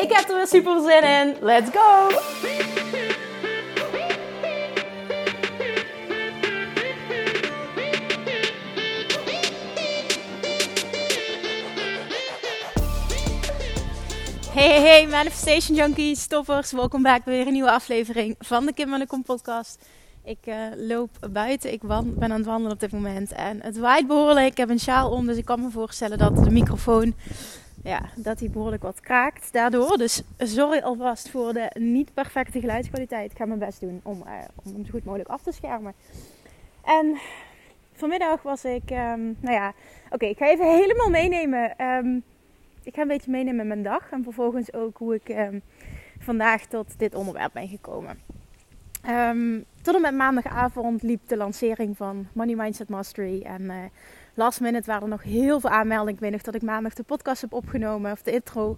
Ik heb er weer super zin in. Let's go! Hey, hey, Manifestation Junkies, stoppers. Welkom bij weer een nieuwe aflevering van de Kim en de Kom podcast. Ik uh, loop buiten, ik ben aan het wandelen op dit moment en het waait behoorlijk. Ik heb een sjaal om, dus ik kan me voorstellen dat de microfoon, ja, dat die behoorlijk wat kraakt daardoor. Dus sorry alvast voor de niet perfecte geluidskwaliteit. Ik ga mijn best doen om, uh, om hem zo goed mogelijk af te schermen. En vanmiddag was ik, um, nou ja, oké, ik ga even helemaal meenemen... Um, ik ga een beetje meenemen mijn dag. En vervolgens ook hoe ik um, vandaag tot dit onderwerp ben gekomen. Tot en met maandagavond liep de lancering van Money Mindset Mastery. En uh, last minute waren er nog heel veel aanmeldingen. Ik dat ik maandag de podcast heb opgenomen. Of de intro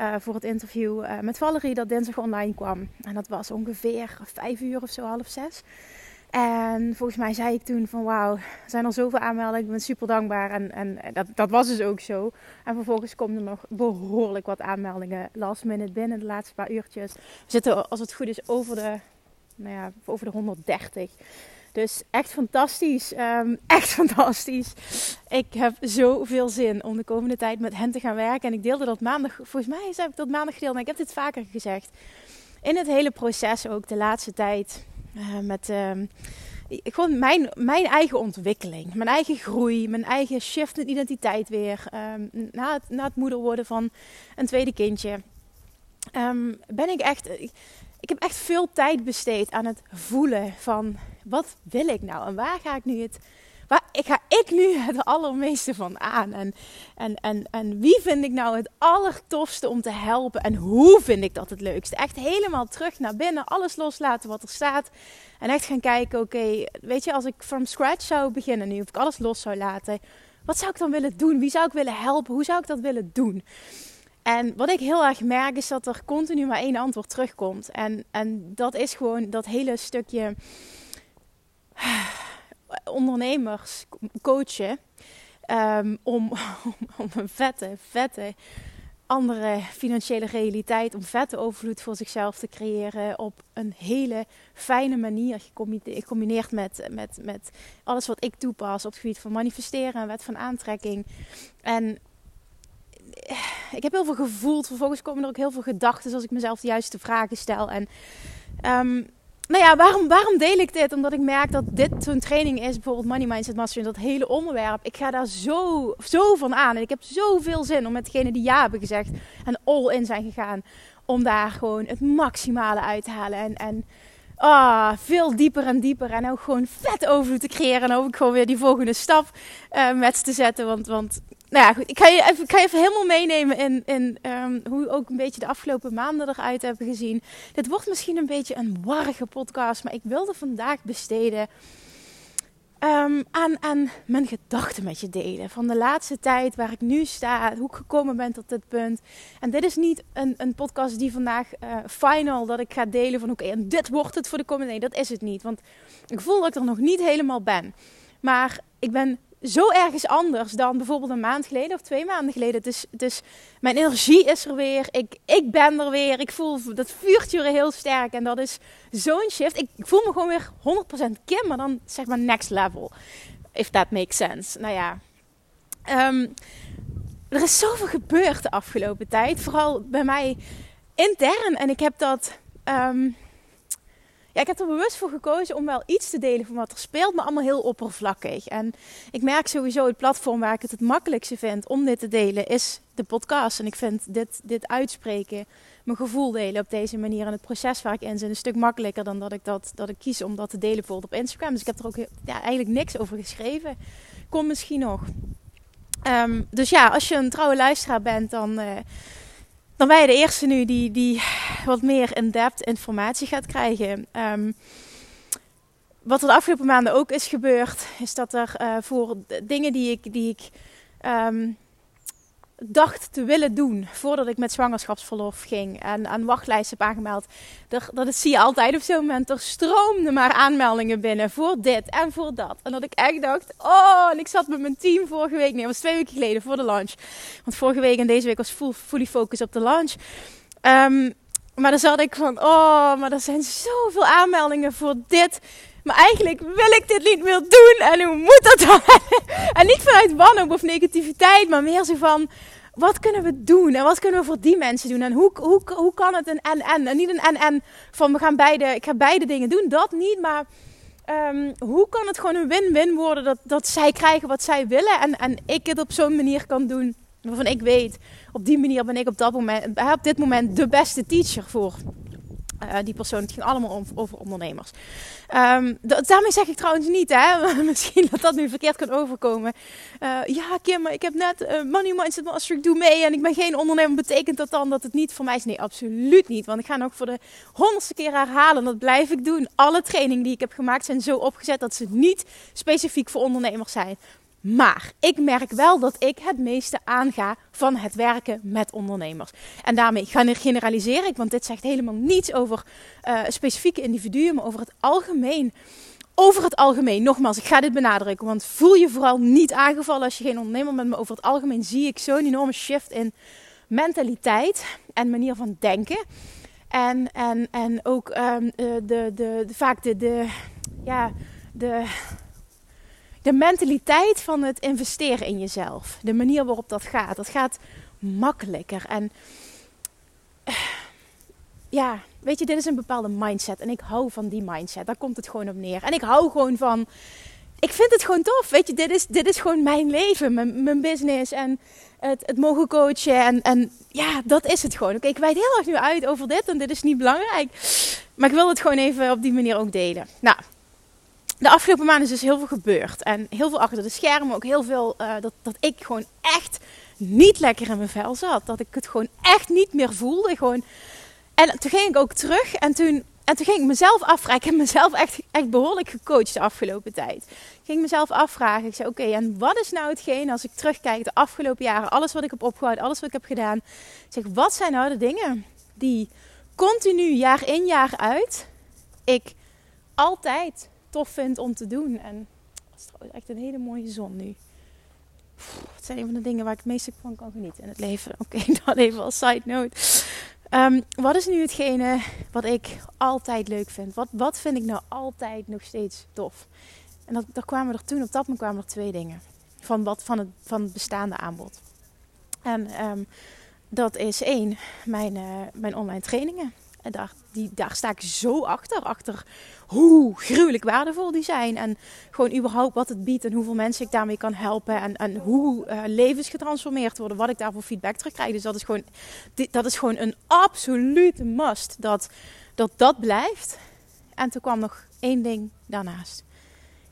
uh, voor het interview uh, met Valerie dat dinsdag online kwam. En dat was ongeveer vijf uur of zo, half zes. En volgens mij zei ik toen van wauw, zijn al zoveel aanmeldingen, ik ben super dankbaar. En, en dat, dat was dus ook zo. En vervolgens komen er nog behoorlijk wat aanmeldingen last minute binnen de laatste paar uurtjes. We zitten als het goed is over de, nou ja, over de 130. Dus echt fantastisch. Um, echt fantastisch. Ik heb zoveel zin om de komende tijd met hen te gaan werken. En ik deelde dat maandag, volgens mij heb ik dat maandag gedeeld, maar ik heb dit vaker gezegd. In het hele proces ook de laatste tijd uh, met uh, gewoon mijn, mijn eigen ontwikkeling, mijn eigen groei, mijn eigen shift in identiteit weer. Uh, na, het, na het moeder worden van een tweede kindje. Ben ik echt. Ik heb echt veel tijd besteed aan het voelen van wat wil ik nou en waar ga ik nu het waar ga ik nu het allermeeste van aan? En, en, en, en wie vind ik nou het allertofste om te helpen? En hoe vind ik dat het leukste? Echt helemaal terug naar binnen, alles loslaten wat er staat. En echt gaan kijken, oké, weet je, als ik from scratch zou beginnen nu, of ik alles los zou laten, wat zou ik dan willen doen? Wie zou ik willen helpen? Hoe zou ik dat willen doen? En wat ik heel erg merk is dat er continu maar één antwoord terugkomt. En, en dat is gewoon dat hele stukje ondernemers coachen om, om, om, een vette, vette andere financiële realiteit, om vette overvloed voor zichzelf te creëren op een hele fijne manier, gecombineerd met, met, met alles wat ik toepas op het gebied van manifesteren en wet van aantrekking. En ik heb heel veel gevoeld, vervolgens komen er ook heel veel gedachten als ik mezelf de juiste vragen stel. En um, nou ja, waarom, waarom deel ik dit? Omdat ik merk dat dit zo'n training is, bijvoorbeeld Money Mindset Mastery, dat hele onderwerp. Ik ga daar zo, zo van aan. En ik heb zoveel zin om met degene die ja hebben gezegd en all in zijn gegaan, om daar gewoon het maximale uit te halen. En, en ah, veel dieper en dieper. En ook gewoon vet overvloed te creëren. En ook gewoon weer die volgende stap uh, met te zetten. Want, want nou ja, goed. Ik ga je even, je even helemaal meenemen in, in um, hoe ook een beetje de afgelopen maanden eruit hebben gezien. Dit wordt misschien een beetje een warrige podcast. Maar ik wilde vandaag besteden um, aan, aan mijn gedachten met je delen. Van de laatste tijd, waar ik nu sta, hoe ik gekomen ben tot dit punt. En dit is niet een, een podcast die vandaag uh, final, dat ik ga delen van oké, en dit wordt het voor de komende. Nee, dat is het niet. Want ik voel dat ik er nog niet helemaal ben. Maar ik ben zo ergens anders dan bijvoorbeeld een maand geleden of twee maanden geleden. Dus, dus mijn energie is er weer. Ik, ik ben er weer. Ik voel dat vuurtje heel sterk. En dat is zo'n shift. Ik, voel me gewoon weer 100% Kim, maar dan zeg maar next level. If that makes sense. Nou ja. Um, er is zoveel gebeurd de afgelopen tijd. Vooral bij mij intern. En ik heb dat... Um, ja, ik heb er bewust voor gekozen om wel iets te delen van wat er speelt, maar allemaal heel oppervlakkig. En ik merk sowieso het platform waar ik het het makkelijkste vind om dit te delen, is de podcast. En ik vind dit, dit uitspreken, mijn gevoel delen op deze manier en het proces waar ik in zit, een stuk makkelijker dan dat ik, dat, dat ik kies om dat te delen bijvoorbeeld op Instagram. Dus ik heb er ook ja, eigenlijk niks over geschreven. Kom misschien nog. Um, dus ja, als je een trouwe luisteraar bent, dan... Uh, dan ben je de eerste nu die, die wat meer in-depth informatie gaat krijgen. Ehm, wat er de afgelopen maanden ook is gebeurd, is dat er uh, voor dingen die ik, die ik ehm, dacht te willen doen voordat ik met zwangerschapsverlof ging en aan wachtlijst heb aangemeld. Er, dat zie je altijd op zo'n moment. Er stroomden maar aanmeldingen binnen voor dit en voor dat. En dat ik echt dacht, oh, en ik zat met mijn team vorige week, nee, dat was twee weken geleden voor de launch. Want vorige week en deze week was full, fully focus op de launch. Um, maar dan zat ik van, oh, maar er zijn zoveel aanmeldingen voor dit. Maar eigenlijk wil ik dit niet meer doen. En hoe moet dat dan? en niet vanuit wanhoop of negativiteit, maar meer zo van... Wat kunnen we doen? En wat kunnen we voor die mensen doen? En hoe, hoe, hoe kan het een en-en? En niet een en-en van we gaan beide, ik ga beide dingen doen. Dat niet, maar... Um, hoe kan het gewoon een win-win worden dat, dat zij krijgen wat zij willen en, en ik het op zo'n manier kan doen waarvan ik weet, op die manier ben ik op, dat moment, op dit moment de beste teacher voor uh, die persoon. Het ging allemaal over ondernemers. Um, daarmee zeg ik trouwens niet, hè, misschien dat dat nu verkeerd kan overkomen. Uh, ja, Kim, maar ik heb net uh, Money Mindset Master, ik doe mee en ik ben geen ondernemer. Betekent dat dan dat het niet voor mij is? Nee, absoluut niet. Want ik ga nog voor de honderdste keer herhalen. Dat blijf ik doen. Alle trainingen die ik heb gemaakt zijn zo opgezet dat ze niet specifiek voor ondernemers zijn. Maar ik merk wel dat ik het meeste aanga van het werken met ondernemers. En daarmee generaliseer ik, want dit zegt helemaal niets over uh, specifieke individuen, maar over het algemeen. Over het algemeen, nogmaals, ik ga dit benadrukken, want voel je vooral niet aangevallen als je geen ondernemer bent. Maar over het algemeen zie ik zo'n enorme shift in mentaliteit en manier van denken. En, en, en ook um, de, de, de, vaak de, de, ja, de, de mentaliteit van het investeren in jezelf. De manier waarop dat gaat. Dat gaat makkelijker. En ja, weet je, dit is een bepaalde mindset. En ik hou van die mindset. Daar komt het gewoon op neer. En ik hou gewoon van. Ik vind het gewoon tof. Weet je, dit is, dit is gewoon mijn leven, mijn, mijn business en het, het mogen coachen. En, en ja, dat is het gewoon. Oké, ik wijd heel erg nu uit over dit en dit is niet belangrijk. Maar ik wil het gewoon even op die manier ook delen. Nou, de afgelopen maanden is dus heel veel gebeurd. En heel veel achter de schermen. Ook heel veel uh, dat, dat ik gewoon echt niet lekker in mijn vel zat. Dat ik het gewoon echt niet meer voelde. Gewoon. En toen ging ik ook terug. En toen, en toen ging ik mezelf afvragen. Ik heb mezelf echt, echt behoorlijk gecoacht de afgelopen tijd. Ik ging mezelf afvragen. Ik zei: Oké, en wat is nou hetgeen als ik terugkijk de afgelopen jaren? Alles wat ik heb opgehouden, alles wat ik heb gedaan. Ik zeg: Wat zijn nou de dingen die continu jaar in jaar uit ik altijd tof vind om te doen. En het is echt een hele mooie zon nu. het zijn een van de dingen waar ik het meest van kan genieten in het leven. Oké, dat even als side note. Um, wat is nu hetgene wat ik altijd leuk vind? Wat, wat vind ik nou altijd nog steeds tof? En dat, daar kwamen er toen, op dat moment kwamen er twee dingen. Van, wat, van, het, van bestaande aanbod. En um, dat is één, mijn, uh, mijn online trainingen. En daar, die, daar sta ik zo achter. Achter hoe gruwelijk waardevol die zijn. En gewoon überhaupt wat het biedt en hoeveel mensen ik daarmee kan helpen. En, en hoe uh, levens getransformeerd worden. Wat ik daarvoor feedback terugkrijg. Dus dat is gewoon, dat is gewoon een absolute must. Dat, dat dat blijft. En toen kwam nog één ding daarnaast.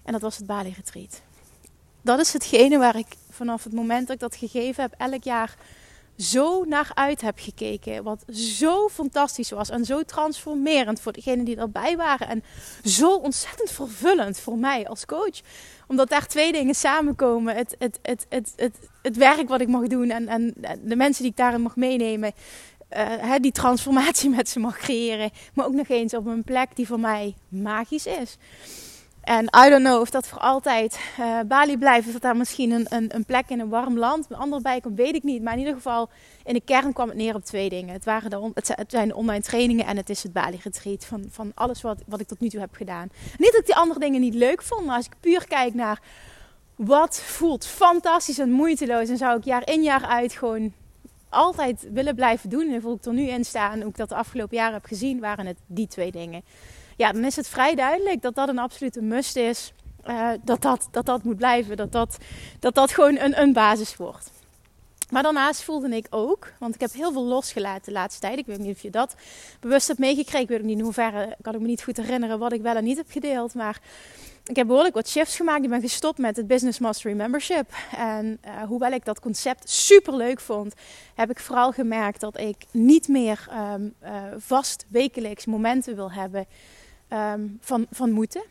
En dat was het Bali Retreat. Dat is hetgene waar ik vanaf het moment dat ik dat gegeven heb, elk jaar zo naar uit heb gekeken. Wat zo fantastisch was en zo transformerend voor degenen die erbij waren. En zo ontzettend vervullend voor mij als coach. Omdat daar twee dingen samenkomen. Het, het, het, het, het, het werk wat ik mag doen en, en de mensen die ik daarin mag meenemen. Uh, die transformatie met ze mag creëren. Maar ook nog eens op een plek die voor mij magisch is. En I don't know of dat voor altijd uh, Bali blijft. Of dat daar misschien een, een, een, plek in een warm land een ander bij komt, weet ik niet. Maar in ieder geval, in de kern kwam het neer op twee dingen. Het, waren de, het zijn de online trainingen en het is het Bali retreat. Van, van alles wat, wat ik tot nu toe heb gedaan. Niet dat ik die andere dingen niet leuk vond. Maar als ik puur kijk naar wat voelt fantastisch en moeiteloos. Dan zou ik jaar in jaar uit gewoon altijd willen blijven doen. En hoe ik er nu in sta en hoe ik dat de afgelopen jaren heb gezien, waren het die twee dingen ja, dan is het vrij duidelijk dat dat een absolute must is. Uh, dat, dat, dat dat moet blijven. Dat dat, dat, dat gewoon een, een basis wordt. Maar daarnaast voelde ik ook, want ik heb heel veel losgelaten de laatste tijd. Ik weet niet of je dat bewust hebt meegekregen. Ik weet ook niet in hoeverre, kan ik me niet goed herinneren wat ik wel en niet heb gedeeld. Maar ik heb behoorlijk wat shifts gemaakt. Ik ben gestopt met het Business Mastery Membership. En uh, hoewel ik dat concept super leuk vond, heb ik vooral gemerkt dat ik niet meer um, uh, vast wekelijks momenten wil hebben um, van, van moeten.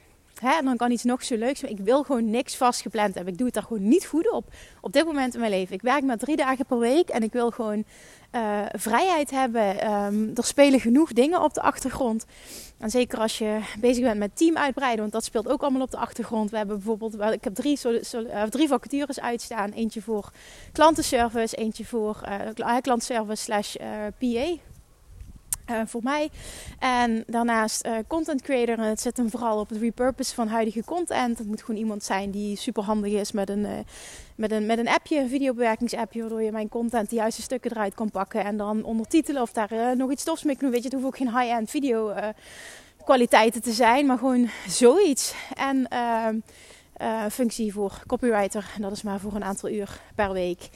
Hè, dan kan iets nog zo leuks zijn. Ik wil gewoon niks vastgepland hebben. Ik doe het daar gewoon niet goed op. Op dit moment in mijn leven. Ik werk maar drie dagen per week. En ik wil gewoon uh, vrijheid hebben. Um, er spelen genoeg dingen op de achtergrond. En zeker als je bezig bent met team uitbreiden. Want dat speelt ook allemaal op de achtergrond. We hebben bijvoorbeeld... Ik heb drie, uh, drie vacatures uitstaan. Eentje voor klantenservice. Eentje voor uh, klantenservice slash PA. Uh, voor mij. En daarnaast uh, content creator. Het zit hem vooral op het repurpose van huidige content. Het moet gewoon iemand zijn die super handig is met een, met een, met een appje, een videobewerkingsappje. Waardoor je mijn content de juiste stukken eruit kan pakken. En dan ondertitelen of daar nog iets tofs mee kunnen. Weet je, het hoeft ook geen high-end video kwaliteiten te zijn. Maar gewoon zoiets. En ehm, functie voor copywriter. En dat is maar voor een aantal uur per week.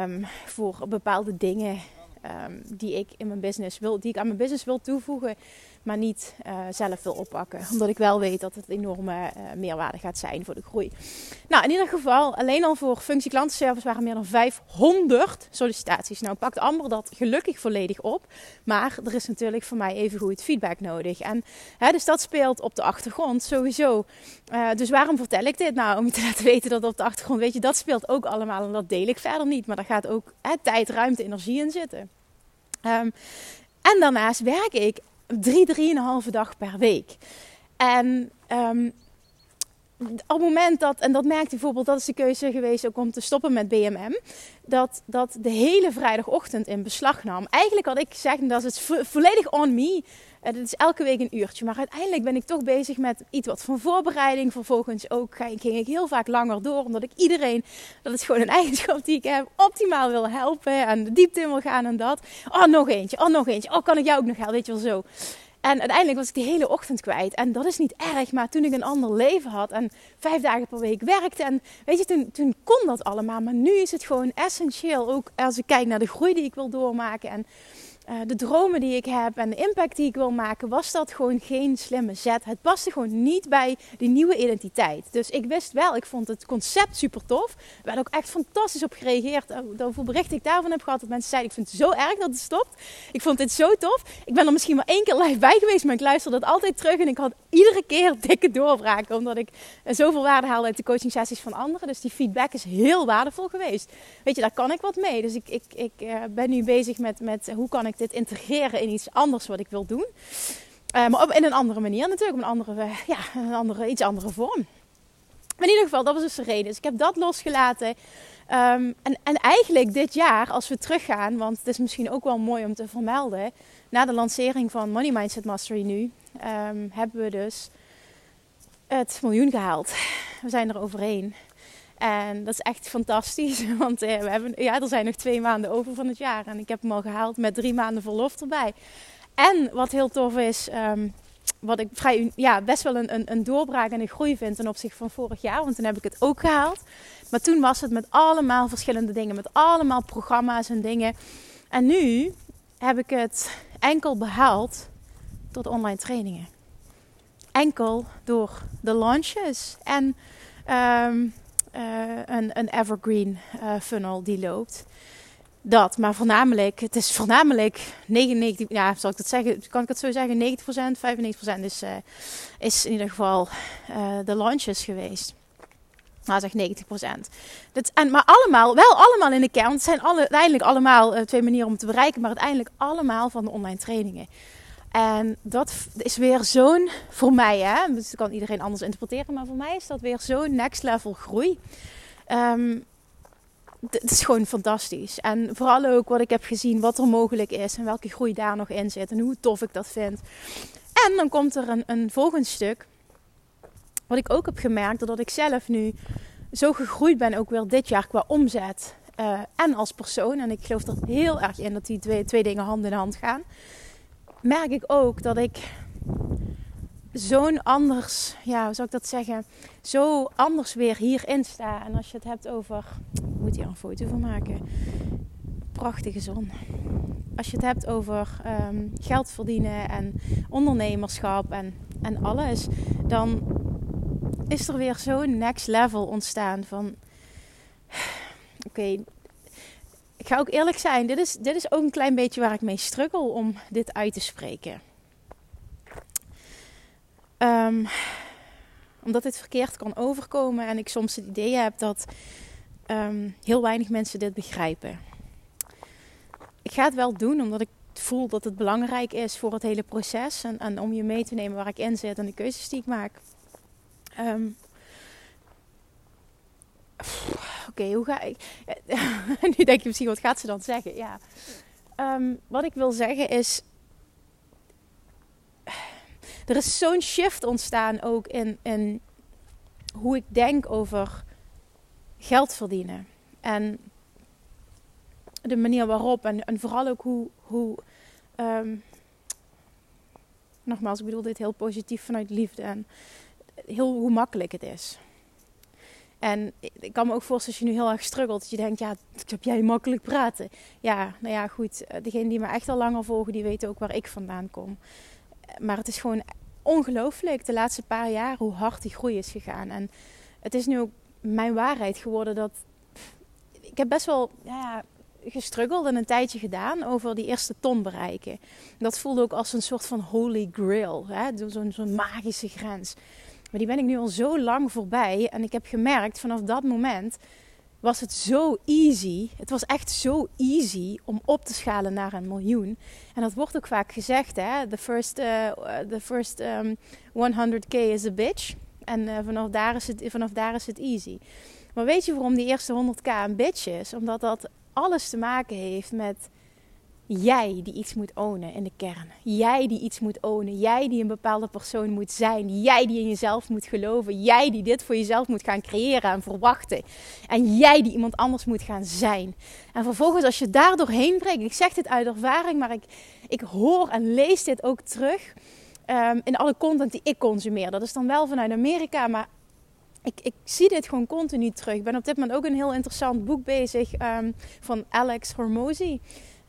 Um, voor bepaalde dingen um, die ik in mijn business wil, die ik aan mijn business wil toevoegen, maar niet uh, zelf wil oppakken. Omdat ik wel weet dat het enorme uh, meerwaarde gaat zijn voor de groei. Nou, in ieder geval, alleen al voor functie klantenservice waren meer dan 500 sollicitaties. Nou, pakt Amber dat gelukkig volledig op. Maar er is natuurlijk voor mij even goed feedback nodig. En hè, dus dat speelt op de achtergrond sowieso. Uh, dus waarom vertel ik dit? Nou, om je te laten weten dat op de achtergrond, weet je, dat speelt ook allemaal. En dat deel ik verder niet. Maar daar gaat ook hè, tijd, ruimte, energie in zitten. Um, en daarnaast werk ik drie, drieënhalve dag per week. En um, op het moment dat, en dat merkte bijvoorbeeld, dat is de keuze geweest ook om te stoppen met BMM, dat dat de hele vrijdagochtend in beslag nam. Eigenlijk had ik gezegd, dat is volledig on me. Het is elke week een uurtje. Maar uiteindelijk ben ik toch bezig met iets wat van voorbereiding. Vervolgens ook ging ik heel vaak langer door. Omdat ik iedereen, dat is gewoon een eigenschap die ik heb, optimaal wil helpen. En de diepte in wil gaan en dat. Oh, nog eentje. Oh, nog eentje. Oh, kan ik jou ook nog helpen? Weet je wel zo. En uiteindelijk was ik die hele ochtend kwijt. En dat is niet erg, maar toen ik een ander leven had en vijf dagen per week werkte. En weet je, toen, toen kon dat allemaal. Maar nu is het gewoon essentieel. Ook als ik kijk naar de groei die ik wil doormaken. En uh, de dromen die ik heb en de impact die ik wil maken, was dat gewoon geen slimme zet. Het paste gewoon niet bij die nieuwe identiteit. Dus ik wist wel, ik vond het concept super tof. Er werd ook echt fantastisch op gereageerd. Hoeveel berichten ik daarvan heb gehad. Dat mensen zeiden, ik vind het zo erg dat het stopt. Ik vond dit zo tof. Ik ben er misschien maar één keer live bij geweest, maar ik luisterde dat altijd terug. En ik had iedere keer dikke doorbraken. Omdat ik zoveel waarde haalde uit de coaching sessies van anderen. Dus die feedback is heel waardevol geweest. Weet je, daar kan ik wat mee. Dus ik, ik, ik ben nu bezig met, met hoe kan ik dit integreren in iets anders wat ik wil doen. Uh, maar op, in een andere manier natuurlijk, op een andere, uh, ja, een andere, iets andere vorm. Maar in ieder geval, dat was dus de reden. Dus ik heb dat losgelaten. Um, en, en eigenlijk dit jaar, als we teruggaan, want het is misschien ook wel mooi om te vermelden. Na de lancering van Money Mindset Mastery nu, um, hebben we dus het miljoen gehaald. We zijn er overheen. En dat is echt fantastisch. Want eh, we hebben, ja, er zijn nog twee maanden over van het jaar. En ik heb hem al gehaald met drie maanden verlof erbij. En wat heel tof is, um, wat ik vrij, ja, best wel een, een, een doorbraak en een groei vind ten opzichte van vorig jaar. Want toen heb ik het ook gehaald. Maar toen was het met allemaal verschillende dingen. Met allemaal programma's en dingen. En nu heb ik het enkel behaald tot online trainingen. Enkel door de launches. En uh, een, een evergreen uh, funnel die loopt. Dat, maar voornamelijk, het is voornamelijk 99, ja, zal ik dat zeggen, kan ik het zo zeggen, 90%, 95% is, uh, is in ieder geval de launches geweest. Nou, zeg 90%. Dat, en, maar allemaal, wel allemaal in de kern. Het zijn alle, uiteindelijk allemaal twee manieren om te bereiken, maar uiteindelijk allemaal van de online trainingen. En dat is weer zo'n, voor mij, hè, dus kan iedereen anders interpreteren, maar voor mij is dat weer zo'n next level groei. Um, het is gewoon fantastisch. En vooral ook wat ik heb gezien, wat er mogelijk is en welke groei daar nog in zit en hoe tof ik dat vind. En dan komt er een, een volgend stuk, wat ik ook heb gemerkt, doordat ik zelf nu zo gegroeid ben, ook weer dit jaar qua omzet uh, en als persoon. En ik geloof er heel erg in dat die twee, twee dingen hand in hand gaan merk ik ook dat ik zo'n anders, ja, hoe zou ik dat zeggen? Zo anders weer hierin sta. En als je het hebt over, ik moet hier een foto van maken. Prachtige zon. Als je het hebt over ehm, geld verdienen en ondernemerschap en, en alles, dan is er weer zo'n next level ontstaan van, oké, ik ga ook eerlijk zijn, dit is, dit is ook een klein beetje waar ik mee struggle om dit uit te spreken. Um, omdat dit verkeerd kan overkomen en ik soms het idee heb dat um, heel weinig mensen dit begrijpen. Ik ga het wel doen omdat ik voel dat het belangrijk is voor het hele proces en, en om je mee te nemen waar ik in zit en de keuzes die ik maak. Um, Oké, hoe ga ik. nu denk je misschien, wat gaat ze dan zeggen? Ja. Um, wat ik wil zeggen is er is zo'n shift ontstaan ook in, hoe ik denk over geld verdienen. En de manier waarop. En, en vooral ook hoe. hoe um, nogmaals, ik bedoel dit heel positief vanuit liefde. En heel hoe makkelijk het is. En ik kan me ook voorstellen als je nu heel erg struggelt. Dat je denkt, ja, heb jij makkelijk praten. Ja, nou ja, goed. Eh, degene die me echt al langer volgen, die weten ook waar ik vandaan kom. Maar het is gewoon ongelooflijk de laatste paar jaar hoe hard die groei is gegaan. En het is nu ook mijn waarheid geworden dat... Ik heb best wel ja, gestruggeld en een tijdje gedaan over die eerste ton bereiken. Dat voelde ook als een soort van holy grail. Zo'n zo'n magische grens. Maar die ben ik nu al zo lang voorbij. En ik heb gemerkt vanaf dat moment was het zo easy. Het was echt zo easy om op te schalen naar een miljoen. En dat wordt ook vaak gezegd, hè. The first, uh, the first um, 100k is a bitch. En uh, vanaf, daar is het, vanaf daar is het easy. Maar weet je waarom die eerste 100k een bitch is? Omdat dat alles te maken heeft met Jij die iets moet ownen in de kern. Jij die iets moet ownen. Jij die een bepaalde persoon moet zijn. Jij die in jezelf moet geloven. Jij die dit voor jezelf moet gaan creëren en verwachten. En jij die iemand anders moet gaan zijn. En vervolgens als je daar doorheen breekt. Ik zeg dit uit ervaring, maar ik, ik hoor en lees dit ook terug. Um, in alle content die ik consumeer. Dat is dan wel vanuit Amerika, maar ik, ik, zie dit gewoon continu terug. Ik ben op dit moment ook een heel interessant boek bezig um, van Alex Hormozy.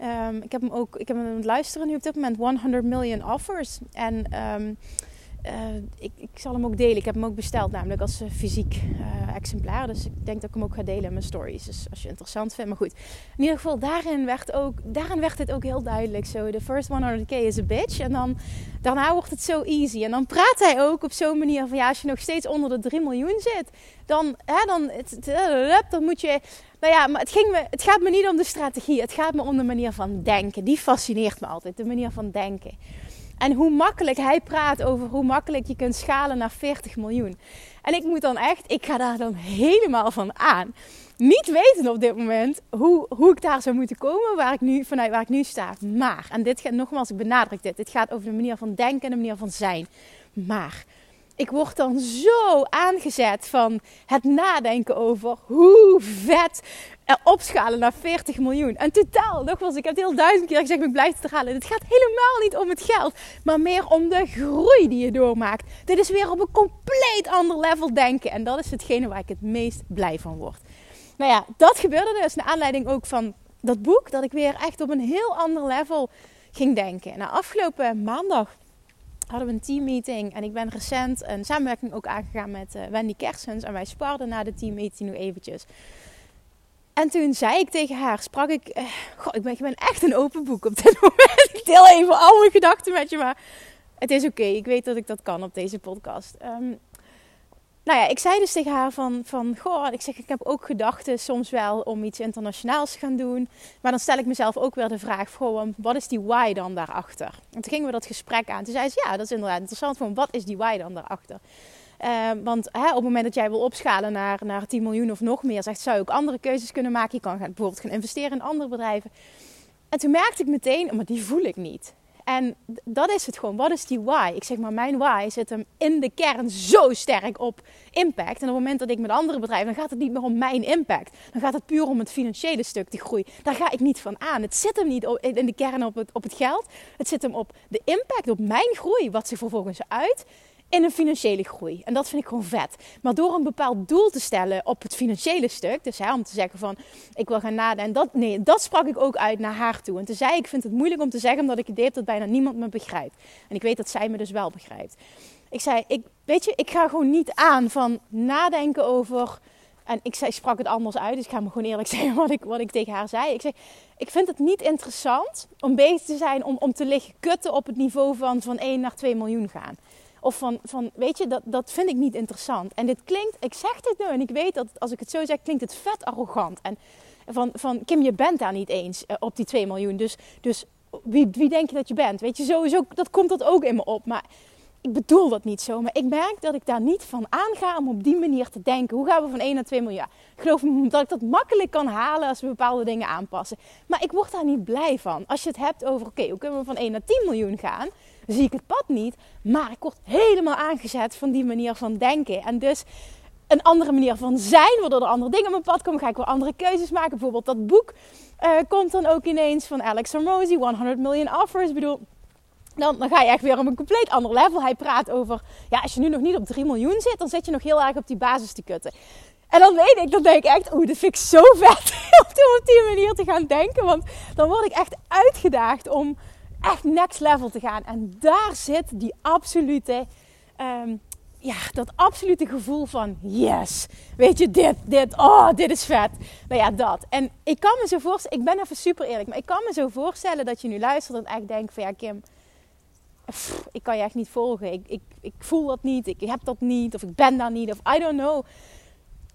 Um, ik heb hem ook, ik heb hem aan het luisteren nu op dit moment, 100 million offers. En um, uh, ik, ik, zal hem ook delen. Ik heb hem ook besteld, namelijk als uh, fysiek uh, exemplaar. Dus ik denk dat ik hem ook ga delen in mijn stories. Dus als je het interessant vindt. Maar goed, in ieder geval, daarin werd, ook, daarin werd het ook heel duidelijk zo. De first 100k is a bitch. En dan, daarna wordt het zo easy. En dan praat hij ook op zo'n manier van ja, als je nog steeds onder de 3 miljoen zit, dan, hè, dan, dan moet je nou ja, maar het, ging me, het gaat me niet om de strategie. Het gaat me om de manier van denken. Die fascineert me altijd, de manier van denken. En hoe makkelijk hij praat over hoe makkelijk je kunt schalen naar 40 miljoen. En ik moet dan echt, ik ga daar dan helemaal van aan. Niet weten op dit moment hoe, hoe ik daar zou moeten komen waar ik nu, vanuit waar ik nu sta. Maar, en dit gaat nogmaals, ik benadruk dit. Dit gaat over de manier van denken en de manier van zijn. Maar ik word dan zo aangezet van het nadenken over hoe vet opschalen naar 40 miljoen. En totaal, nogmaals, ik heb het heel duizend keer gezegd, ik blijf het herhalen. Het gaat helemaal niet om het geld, maar meer om de groei die je doormaakt. Dit is weer op een compleet ander level denken. En dat is hetgene waar ik het meest blij van word. Nou ja, dat gebeurde dus naar aanleiding ook van dat boek, dat ik weer echt op een heel ander level ging denken. Nou, afgelopen maandag hadden we een teammeeting. En ik ben recent een samenwerking ook aangegaan met uh, Wendy Kersens. En wij sparden na de teammeeting nu eventjes. En toen zei ik tegen haar, sprak ik... Uh, goh, ik ben, ben echt een open boek op dit moment. ik deel even al mijn gedachten met je, maar het is oké. Ik weet dat ik dat kan op deze podcast. Um, nou ja, ik zei dus tegen haar van, van goh, ik zeg, ik heb ook gedachten soms wel om iets internationaals te gaan doen. Maar dan stel ik mezelf ook weer de vraag, goh, wat is die why dan daarachter? En toen gingen we dat gesprek aan. Toen zei ze, ja, dat is inderdaad interessant. Van, wat is die why dan daarachter? Uh, want hè, op het moment dat jij wil opschalen naar, naar 10 miljoen of nog meer, zegt, zou je ook andere keuzes kunnen maken. Je kan bijvoorbeeld gaan investeren in andere bedrijven. En toen merkte ik meteen, maar die voel ik niet. En dat is het gewoon. Wat is die why? Ik zeg maar, mijn why zit hem in de kern zo sterk op impact. En op het moment dat ik met andere bedrijven, dan gaat het niet meer om mijn impact. Dan gaat het puur om het financiële stuk, die groei. Daar ga ik niet van aan. Het zit hem niet in de kern op het, op het geld. Het zit hem op de impact, op mijn groei. Wat zich vervolgens uit in een financiële groei. En dat vind ik gewoon vet. Maar door een bepaald doel te stellen op het financiële stuk, dus om te zeggen van ik wil gaan nadenken, dat, nee, dat sprak ik ook uit naar haar toe. En toen zei ik, vind het moeilijk om te zeggen omdat ik idee heb dat bijna niemand me begrijpt. En ik weet dat zij me dus wel begrijpt. Ik zei, ik, weet je, ik ga gewoon niet aan van nadenken over. En ik zei, sprak het anders uit, dus ik ga me gewoon eerlijk zeggen wat ik, wat ik tegen haar zei. Ik zei, ik vind het niet interessant om bezig te zijn om, om te liggen kutten op het niveau van, van 1 naar 2 miljoen gaan. Of van, van weet je, dat, dat vind ik niet interessant. En dit klinkt, ik zeg dit nu en ik weet dat als ik het zo zeg, klinkt het vet arrogant. En van, van Kim, je bent daar niet eens uh, op die 2 miljoen. Dus, dus wie, wie denk je dat je bent? Weet je, sowieso, dat komt dat ook in me op. Maar bedoel dat niet zo, maar ik merk dat ik daar niet van aanga om op die manier te denken. Hoe gaan we van 1 naar 2 miljard? Ik geloof dat ik dat makkelijk kan halen als we bepaalde dingen aanpassen. Maar ik word daar niet blij van. Als je het hebt over, oké, hoe kunnen we van 1 naar 10 miljoen gaan? zie ik het pad niet. Maar ik word helemaal aangezet van die manier van denken. En dus een andere manier van zijn, waardoor er andere dingen op mijn pad komen. Ga ik weer andere keuzes maken. Bijvoorbeeld dat boek uh, komt dan ook ineens van Alex Hormozy, 100 Million Offers. Ik bedoel, dan, dan, ga je echt weer op een compleet ander level. Hij praat over, ja, als je nu nog niet op 3 miljoen zit, dan zit je nog heel erg op die basis te kutten. En dan weet ik, dan denk ik echt, oeh, dat vind zo vet om op die manier te gaan denken. Want dan word ik echt uitgedaagd om echt next level te gaan. En daar zit die absolute, um, ja, dat absolute gevoel van yes. Weet je, dit, dit, oh, dit is vet. Nou ja, dat. En ik kan me zo voorstellen, ik ben even super eerlijk, maar ik kan me zo voorstellen dat je nu luistert en echt denkt van ja, Kim, ik kan je echt niet volgen. Ik, ik, ik voel dat niet, ik heb dat niet, of ik ben daar niet, of I don't know.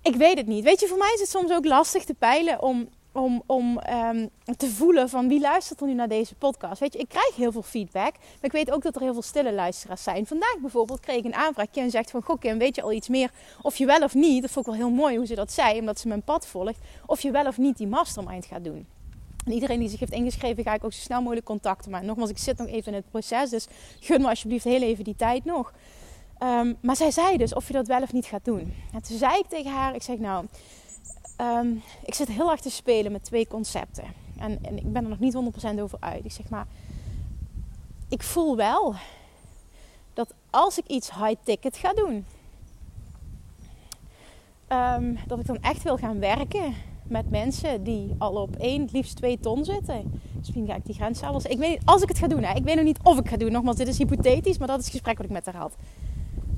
Ik weet het niet. Weet je, voor mij is het soms ook lastig te peilen om om, om um, te voelen van wie luistert er nu naar deze podcast. Weet je, ik krijg heel veel feedback. Maar ik weet ook dat er heel veel stille luisteraars zijn. Vandaag bijvoorbeeld kreeg ik een aanvraag. en zegt van, goh Kim, weet je al iets meer? Of je wel of niet, dat vond ik wel heel mooi hoe ze dat zei. Omdat ze mijn pad volgt. Of je wel of niet die mastermind gaat doen. En iedereen die zich heeft ingeschreven, ga ik ook zo snel mogelijk contacten. Maar nogmaals, ik zit nog even in het proces. Dus gun me alsjeblieft heel even die tijd nog. Um, maar zij zei dus of je dat wel of niet gaat doen. En toen zei ik tegen haar, ik zeg nou... Um, ik zit heel erg te spelen met twee concepten. En, en ik ben er nog niet 100% over uit. Ik zeg maar, ik voel wel dat als ik iets high ticket ga doen, um, dat ik dan echt wil gaan werken met mensen die al op één, liefst twee ton zitten. Misschien ga ik die grens zelfs. Ik weet niet, als ik het ga doen, hè. ik weet nog niet of ik ga doen. Nogmaals, dit is hypothetisch, maar dat is het gesprek wat ik met haar had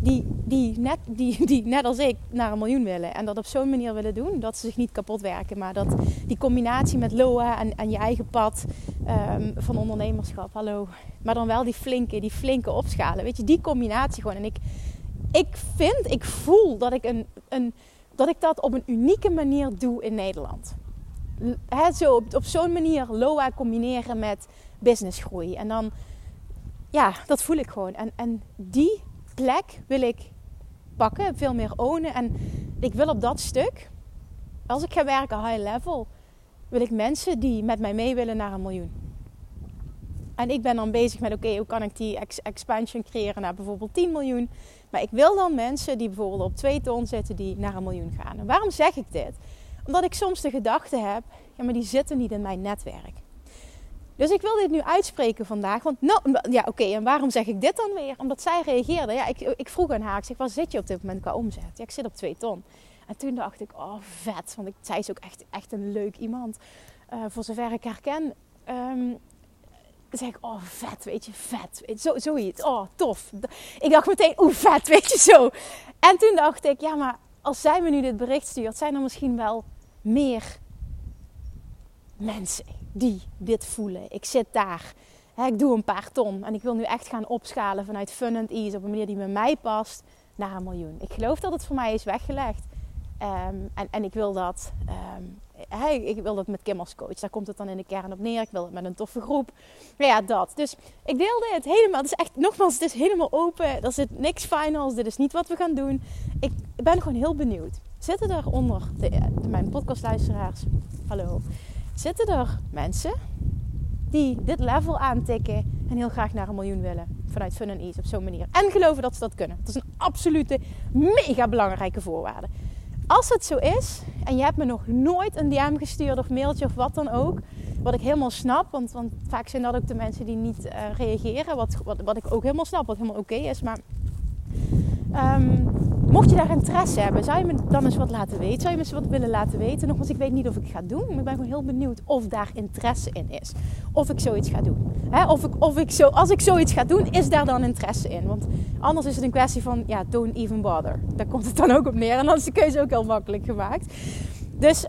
die, die, net, die, die net als ik naar een miljoen willen. En dat op zo'n manier willen doen dat ze zich niet kapot werken. Maar dat die combinatie met LOA en, je eigen pad um, van ondernemerschap, hallo. Maar dan wel die flinke, die flinke opschalen. Weet je, die combinatie gewoon. En ik, ik vind, ik voel dat ik, een, een, dat, ik dat op een unieke manier doe in Nederland. He, zo op, zo'n manier LOA combineren met businessgroei. En dan, ja, dat voel ik gewoon. En, en die plek wil ik pakken, veel meer ownen. En ik wil op dat stuk, als ik ga werken high level, wil ik mensen die met mij mee willen naar een miljoen. En ik ben dan bezig met, oké, hoe kan ik die expansion creëren naar bijvoorbeeld 10 miljoen. Maar ik wil dan mensen die bijvoorbeeld op 2 ton zitten, die naar een miljoen gaan. En waarom zeg ik dit? Omdat ik soms de gedachte heb, ja, maar die zitten niet in mijn netwerk. Dus ik wil dit nu uitspreken vandaag. Want no, ja, oké, en waarom zeg ik dit dan weer? Omdat zij reageerde. Ja, ik, ik vroeg aan haar, ik zeg, waar zit je op dit moment qua omzet? Ja, ik zit op 2 ton. En toen dacht ik, oh vet. Want zij is ook echt, echt een leuk iemand. Uh, voor zover ik haar ken. Um, zeg ik, oh vet, weet je, vet. Zo, zoiets, oh tof. Ik dacht meteen, oeh vet, weet je zo. En toen dacht ik, ja maar als zij me nu dit bericht stuurt, zijn er misschien wel meer mensen die dit voelen. Ik zit daar. ik doe een paar ton. En ik wil nu echt gaan opschalen vanuit fun and ease. Op een manier die bij mij past. Naar een miljoen. Ik geloof dat het voor mij is weggelegd. Ehm, en, en, ik wil dat. Um, ik wil dat met Kim als coach. Daar komt het dan in de kern op neer. Ik wil het met een toffe groep. Nou ja, dat. Dus ik deelde het helemaal. Het is echt, nogmaals, het is helemaal open. Er zit niks finals. Dit is niet wat we gaan doen. Ik ben gewoon heel benieuwd. Zitten er onder de, de, mijn podcastluisteraars? Hallo zitten er mensen die dit level aantikken en heel graag naar een miljoen willen. Vanuit Fun and Ease op zo'n manier. En geloven dat ze dat kunnen. Dat is een absolute mega belangrijke voorwaarde. Als het zo is en je hebt me nog nooit een DM gestuurd of mailtje of wat dan ook. Wat ik helemaal snap, want, want vaak zijn dat ook de mensen die niet uh, reageren. Wat, wat ik ook helemaal snap, wat helemaal oké is. Maar Um, mocht je daar interesse hebben, zou je me dan eens wat laten weten? Zou je me eens wat willen laten weten? Nogmaals, ik weet niet of ik ga doen. Maar ik ben gewoon heel benieuwd of daar interesse in is. Of ik zoiets ga doen. of ik, of ik zo, als ik zoiets ga doen, is daar dan interesse in? Want anders is het een kwestie van, ja, don't even bother. Daar komt het dan ook op neer. En dan is de keuze ook heel makkelijk gemaakt. Dus,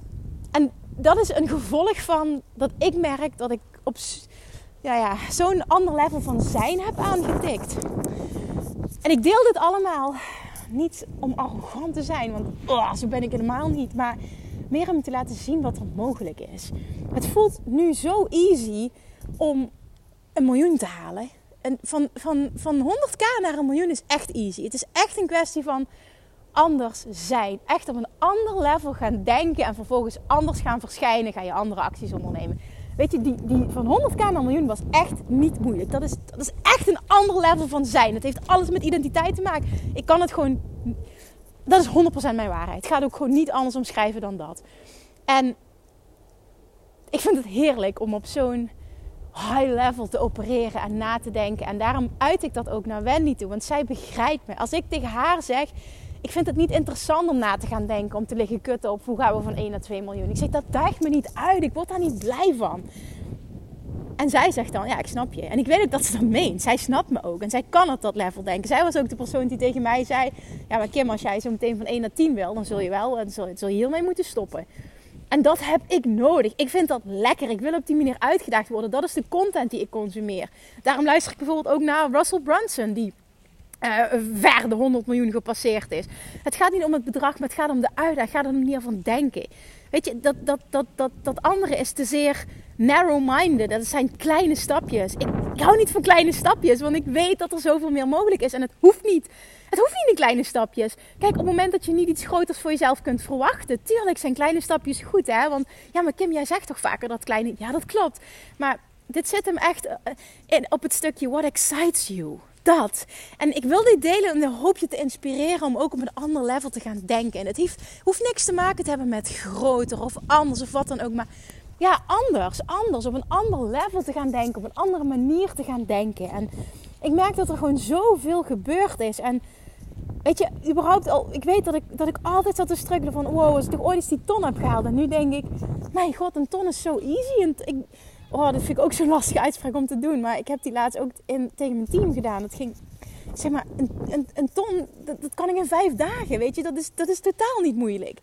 en dat is een gevolg van dat ik merk dat ik op ja, ja, zo'n ander level van zijn heb aangetikt. En ik deel dit allemaal niet om arrogant te zijn, want oh, zo ben ik helemaal niet. Maar meer om te laten zien wat er mogelijk is. Het voelt nu zo easy om een miljoen te halen. En van, van, van 100k naar een miljoen is echt easy. Het is echt een kwestie van anders zijn. Echt op een ander level gaan denken en vervolgens anders gaan verschijnen. Ga je andere acties ondernemen. Weet je, die, die van 100k naar miljoen was echt niet moeilijk. Dat is, dat is echt een ander level van zijn. Het heeft alles met identiteit te maken. Ik kan het gewoon. Dat is 100% mijn waarheid. Het gaat ook gewoon niet anders omschrijven dan dat. En ik vind het heerlijk om op zo'n high level te opereren en na te denken. En daarom uit ik dat ook naar Wendy toe. Want zij begrijpt me. Als ik tegen haar zeg ik vind het niet interessant om na te gaan denken, om te liggen kutten op hoe gaan we van 1 naar 2 miljoen. Ik zeg, dat daagt me niet uit. Ik word daar niet blij van. En zij zegt dan, ja, ik snap je. En ik weet ook dat ze dat meent. Zij snapt me ook. En zij kan op dat level denken. Zij was ook de persoon die tegen mij zei... Ja, maar Kim, als jij zo meteen van 1 naar 10 wil... dan zul je wel, dan zul, zul je hiermee moeten stoppen. En dat heb ik nodig. Ik vind dat lekker. Ik wil op die manier uitgedaagd worden. Dat is de content die ik consumeer. Daarom luister ik bijvoorbeeld ook naar Russell Brunson... die uh, ver de 100 miljoen gepasseerd is. Het gaat niet om het bedrag, maar het gaat om de uitdaging. Het gaat om de manier van denken. Weet je, dat, dat, dat, dat, dat andere is te zeer narrow-minded. Dat zijn kleine stapjes. Ik, hou niet van kleine stapjes, want ik weet dat er zoveel meer mogelijk is. En het hoeft niet. Het hoeft niet in kleine stapjes. Kijk, op het moment dat je niet iets groters voor jezelf kunt verwachten. Tuurlijk zijn kleine stapjes goed, hè. Want ja, maar Kim, jij zegt toch vaker dat kleine... Ja, dat klopt. Maar dit zit hem echt eh, op het stukje what excites you dat. En ik wil dit delen om de hoop je te inspireren om ook op een ander level te gaan denken. En het heeft, hoeft niks te maken te hebben met groter of anders of wat dan ook. Maar ja, anders. Anders. Op een ander level te gaan denken. Op een andere manier te gaan denken. En ik merk dat er gewoon zoveel gebeurd is. En weet je, überhaupt al, ik weet dat ik, dat ik altijd zat te struggelen van, wow, als ik toch ooit eens die ton heb gehaald. En nu denk ik, mijn god, een ton is zo easy. En ik, Oh, dat vind ik ook zo'n lastige uitspraak om te doen. Maar ik heb die laatst ook in, tegen mijn team gedaan. Dat ging, zeg maar, een, een, een ton, dat, dat, kan ik in vijf dagen, weet je. Dat is, dat is totaal niet moeilijk.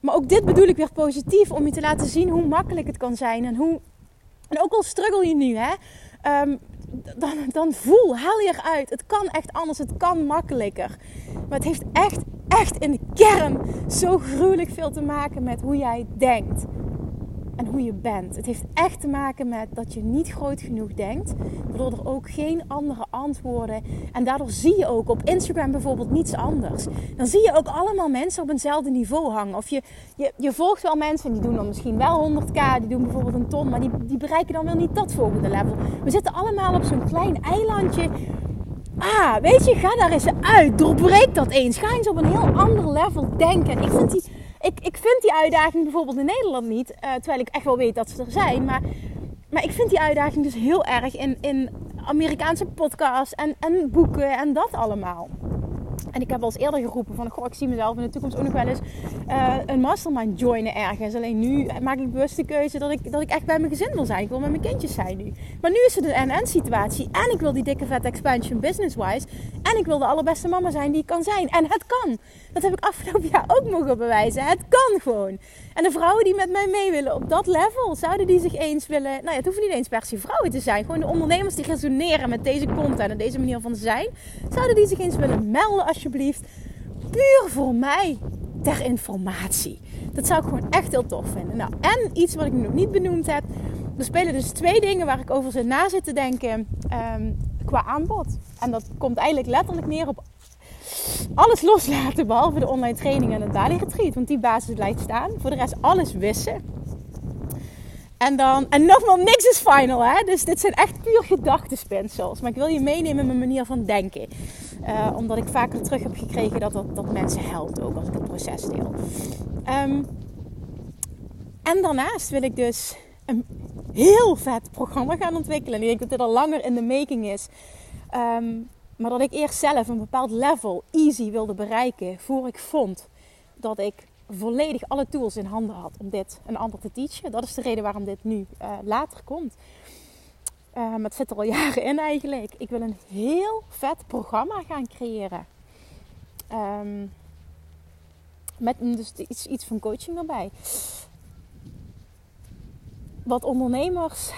Maar ook dit bedoel ik weer positief, om je te laten zien hoe makkelijk het kan zijn. En, hoe, en ook al struggle je nu, hè. Um, dan, dan voel, haal je eruit. Het kan echt anders, het kan makkelijker. Maar het heeft echt, echt in de kern zo gruwelijk veel te maken met hoe jij denkt en hoe je bent. Het heeft echt te maken met dat je niet groot genoeg denkt, waardoor er ook geen andere antwoorden. En daardoor zie je ook op Instagram bijvoorbeeld niets anders. Dan zie je ook allemaal mensen op eenzelfde niveau hangen. Of je, je, je volgt wel mensen en die doen dan misschien wel 100k, die doen bijvoorbeeld een ton, maar die, die bereiken dan wel niet dat volgende level. We zitten allemaal op zo'n klein eilandje. Ah, weet je, ga daar eens uit. Doorbreek dat eens. Ga eens op een heel ander level denken. Ik vind die ik, ik vind die uitdaging bijvoorbeeld in Nederland niet. Uh, terwijl ik echt wel weet dat ze er zijn. Maar, maar ik vind die uitdaging dus heel erg in, in Amerikaanse podcasts en, en boeken en dat allemaal. En ik heb al eens eerder geroepen van, goh, ik zie mezelf in de toekomst ook nog wel eens uh, een mastermind joinen ergens. Alleen nu maak ik bewust de keuze dat ik, dat ik echt bij mijn gezin wil zijn. Ik wil met mijn kindjes zijn nu. Maar nu is het een NN situatie. En ik wil die dikke vet expansion business-wise. En ik wil de allerbeste mama zijn die ik kan zijn. En het kan. Dat heb ik afgelopen jaar ook mogen bewijzen. Het kan gewoon. En de vrouwen die met mij mee willen op dat level, zouden die zich eens willen... Nou ja, het hoeven niet eens per se vrouwen te zijn. Gewoon de ondernemers die resoneren met deze content en deze manier van zijn. Zouden die zich eens willen melden alsjeblieft. Puur voor mij ter informatie. Dat zou ik gewoon echt heel tof vinden. Nou, en iets wat ik nog niet benoemd heb. Er spelen dus twee dingen waar ik over zit na zit te denken ehm, qua aanbod. En dat komt eigenlijk letterlijk neer op alles loslaten behalve de online training en het Bali Retreat. Want die basis blijft staan. Voor de rest alles wissen. En dan, en nogmaals, niks is final hè. Dus dit zijn echt puur gedachtenspinsels. Maar ik wil je meenemen in mijn manier van denken. Uh, omdat ik vaker terug heb gekregen dat, dat, dat mensen helpt ook als ik het proces deel. Um, en daarnaast wil ik dus een heel vet programma gaan ontwikkelen. En ik denk dat dit al langer in de making is. Um, Maar dat ik eerst zelf een bepaald level easy wilde bereiken. Voor ik vond dat ik volledig alle tools in handen had om dit een ander te teachen. Dat is de reden waarom dit nu uh, later komt. Maar het zit er al jaren in eigenlijk. Ik wil een heel vet programma gaan creëren. Um, met dus iets, iets van coaching erbij. Wat ondernemers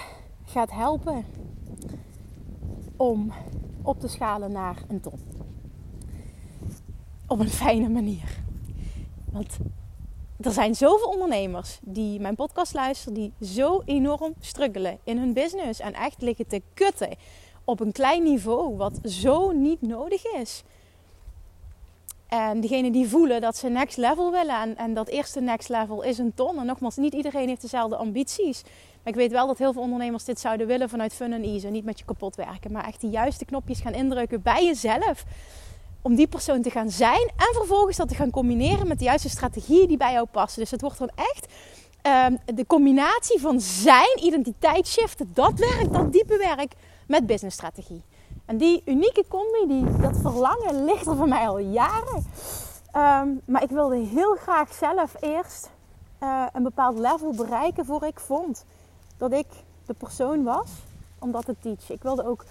gaat helpen om op te schalen naar een ton. Op een fijne manier. Want er zijn zoveel ondernemers die mijn podcast luisteren, die zo enorm struggelen in hun business en echt liggen te kutten op een klein niveau, wat zo niet nodig is. En diegenen die voelen dat ze next level willen. En, en dat eerste next level is een ton. En nogmaals, niet iedereen heeft dezelfde ambities. Ik weet wel dat heel veel ondernemers dit zouden willen vanuit fun en ease. Niet met je kapot werken. Maar echt de juiste knopjes gaan indrukken bij jezelf. Om die persoon te gaan zijn. En vervolgens dat te gaan combineren met de juiste strategieën die bij jou passen. Dus het wordt dan echt ehm, de combinatie van zijn identiteit shiften. Dat werk, dat diepe werk met businessstrategie. En die unieke combi, die, dat verlangen ligt er voor mij al jaren. Ehm, maar ik wilde heel graag zelf eerst uh, een bepaald level bereiken voor ik vond dat ik de persoon was om dat te teachen. Ik wilde ook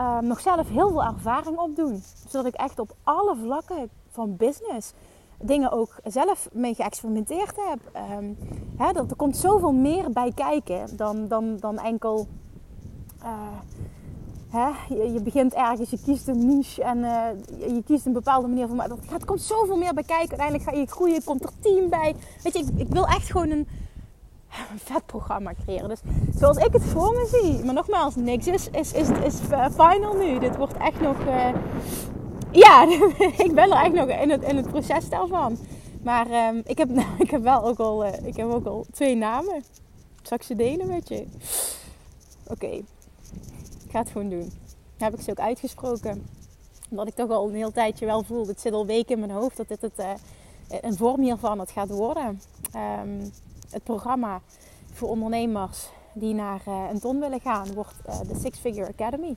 um, nog zelf heel veel ervaring opdoen. Zodat ik echt op alle vlakken van business dingen ook zelf mee geëxperimenteerd heb. Um, hè, er, komt zoveel meer bij kijken dan, dan, dan enkel... Uh, je, begint ergens, je kiest een niche en uh, je, kiest een bepaalde manier van. Maar er komt zoveel meer bij kijken. Uiteindelijk ga je groeien, komt er team bij. Weet je, ik, ik wil echt gewoon een, een, vet programma creëren. Dus zoals ik het voor me zie. Maar nogmaals, niks is, is, is, is final nu. Dit wordt echt nog. Uh, ja, ik ben er echt nog in het, in het proces daarvan. Maar um, ik, heb, ik heb wel ook al, uh, ik heb ook al twee namen. Zal ik ze delen met je? Oké. Okay ik ga het gewoon doen. heb ik ze ook uitgesproken. Omdat ik toch al een heel tijdje wel voel. Het zit al weken in mijn hoofd dat dit het, een vorm hiervan het gaat worden. Um, het programma voor ondernemers die naar uh, een ton willen gaan wordt uh, de Six Figure Academy.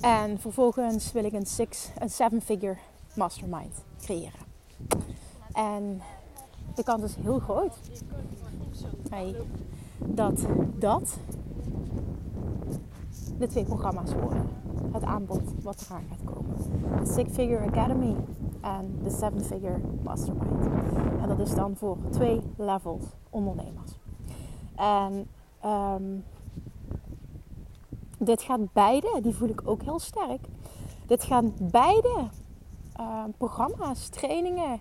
En vervolgens wil ik een, six, een seven figure mastermind creëren. En de kans is heel groot dat dat de twee programma's worden. Het aanbod wat eraan gaat komen. De Six Figure Academy en de Seven Figure Mastermind. En dat is dan voor twee levels ondernemers. En um, dit gaat beide, die voel ik ook heel sterk. Dit gaan beide uh, programma's, trainingen.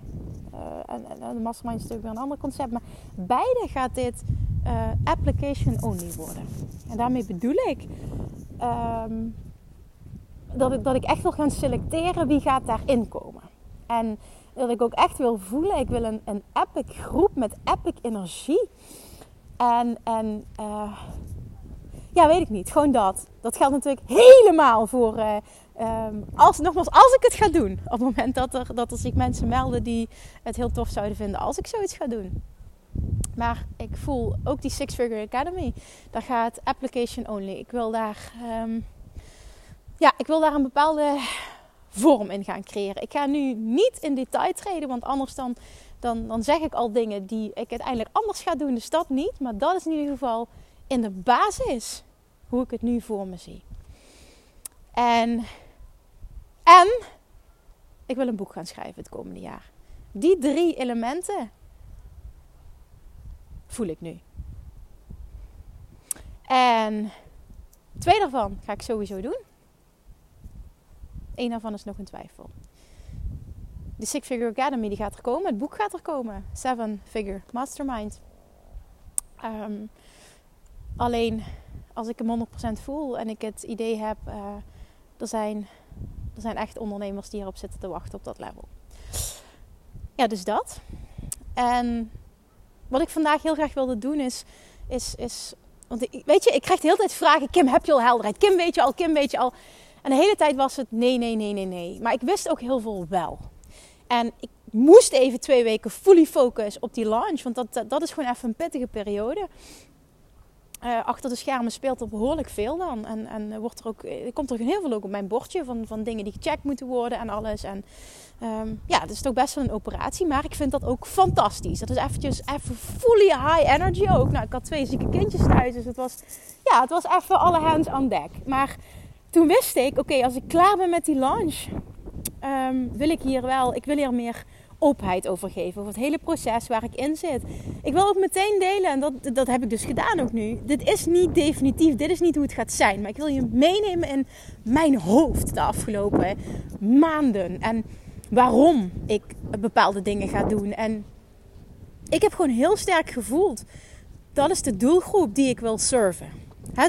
Uh, en, en, de mastermind is natuurlijk weer een ander concept. Maar beide gaat dit uh, application only worden. En daarmee bedoel ik um, dat, ik, dat ik echt wil gaan selecteren wie gaat daarin komen. En dat ik ook echt wil voelen, ik wil een, een epic groep met epic energie. En, en uh, ja, weet ik niet. Gewoon dat. Dat geldt natuurlijk helemaal voor. Uh, um, als, nogmaals, als ik het ga doen. Op het moment dat er, dat er zich mensen melden die het heel tof zouden vinden als ik zoiets ga doen. Maar ik voel ook die Six Figure Academy. Daar gaat application only. Ik wil daar, um, ja, ik wil daar een bepaalde vorm in gaan creëren. Ik ga nu niet in detail treden, want anders dan, dan, dan zeg ik al dingen die ik uiteindelijk anders ga doen. Dus dat niet. Maar dat is in ieder geval in de basis hoe ik het nu voor me zie. En, en ik wil een boek gaan schrijven het komende jaar. Die drie elementen voel ik nu. En twee daarvan ga ik sowieso doen. Eén daarvan is nog een twijfel. De Six Figure Academy die gaat er komen. Het boek gaat er komen. Seven Figure Mastermind. Ehm, alleen als ik hem 100% voel en ik het idee heb, uh, er, zijn, er zijn echt ondernemers die erop zitten te wachten op dat level. Ja, dus dat. En wat ik vandaag heel graag wilde doen is, is, is want weet je, ik krijg de hele tijd vragen, Kim, heb je al helderheid? Kim, weet je al? Kim, weet je al? En de hele tijd was het nee, nee, nee, nee, nee. Maar ik wist ook heel veel wel. En ik moest even twee weken fully focus op die launch, want dat, dat is gewoon even een pittige periode. Uh, achter de schermen speelt er behoorlijk veel dan. En, en wordt er, ook, er komt er heel veel ook op mijn bordje van, van dingen die gecheckt moeten worden en alles. En um, ja, het is toch best wel een operatie. Maar ik vind dat ook fantastisch. Dat is eventjes even fully high energy ook. Nou, ik had twee zieke kindjes thuis. Dus het was, ja, het was even alle hands aan dek. Maar toen wist ik, oké, als ik klaar ben met die launch, um, wil ik hier wel, ik wil hier meer openheid over geven. Over het hele proces waar ik in zit. Ik wil ook meteen delen, en dat, dat heb ik dus gedaan ook nu. Dit is niet definitief, dit is niet hoe het gaat zijn. Maar ik wil je meenemen in mijn hoofd de afgelopen maanden. En waarom ik bepaalde dingen ga doen. En ik heb gewoon heel sterk gevoeld. Dat is de doelgroep die ik wil serven.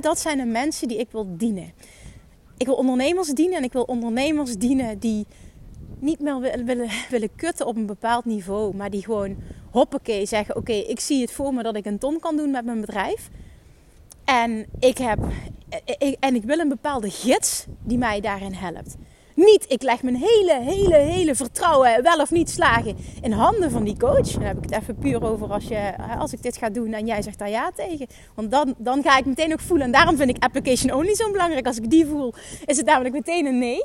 dat zijn de mensen die ik wil dienen. Ik wil ondernemers dienen en ik wil ondernemers dienen die niet meer willen, willen kutten op een bepaald niveau. Maar die gewoon hoppakee zeggen: Oké, ik zie het voor me dat ik een ton kan doen met mijn bedrijf. En ik, heb, en ik wil een bepaalde gids die mij daarin helpt. Niet, ik leg mijn hele, hele, hele vertrouwen, wel of niet slagen, in handen van die coach. Dan heb ik het even puur over als, je, als ik dit ga doen en jij zegt daar ja tegen. Want dan, dan ga ik meteen ook voelen. En daarom vind ik application only zo belangrijk. Als ik die voel, is het namelijk meteen een nee.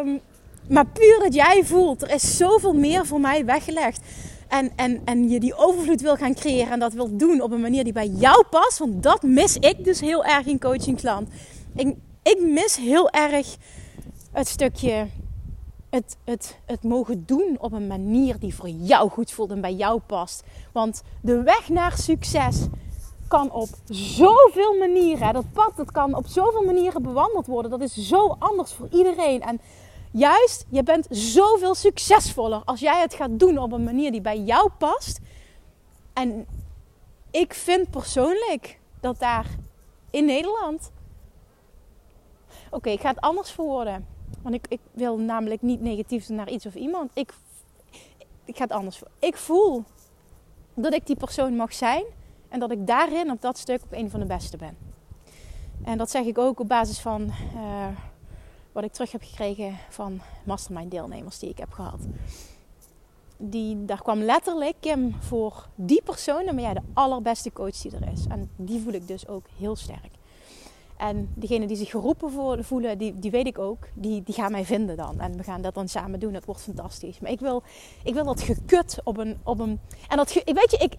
Um, maar puur dat jij voelt, er is zoveel meer voor mij weggelegd. En, en, en je die overvloed wil gaan creëren en dat wil doen op een manier die bij jou past. Want dat mis ik dus heel erg in coachingsland. Ik, ik mis heel erg het stukje het, het, het mogen doen op een manier die voor jou goed voelt en bij jou past. Want de weg naar succes kan op zoveel manieren, dat pad dat kan op zoveel manieren bewandeld worden. Dat is zo anders voor iedereen. En juist, je bent zoveel succesvoller als jij het gaat doen op een manier die bij jou past. En ik vind persoonlijk dat daar in Nederland. Oké, ik ga het anders verwoorden. Want ik, ik wil namelijk niet negatief zijn naar iets of iemand. Ik, ik ga het anders voor. Ik voel dat ik die persoon mag zijn. En dat ik daarin op dat stuk op een van de beste ben. En dat zeg ik ook op basis van uh, wat ik terug heb gekregen van mastermind deelnemers die ik heb gehad. Die, daar kwam letterlijk Kim voor die persoon, maar jij de allerbeste coach die er is. En die voel ik dus ook heel sterk. En diegenen die zich geroepen voelen, die, die weet ik ook, die, die gaan mij vinden dan. En we gaan dat dan samen doen. Dat wordt fantastisch. Maar ik wil, ik wil dat gekut op een. Op een en dat, weet je, ik,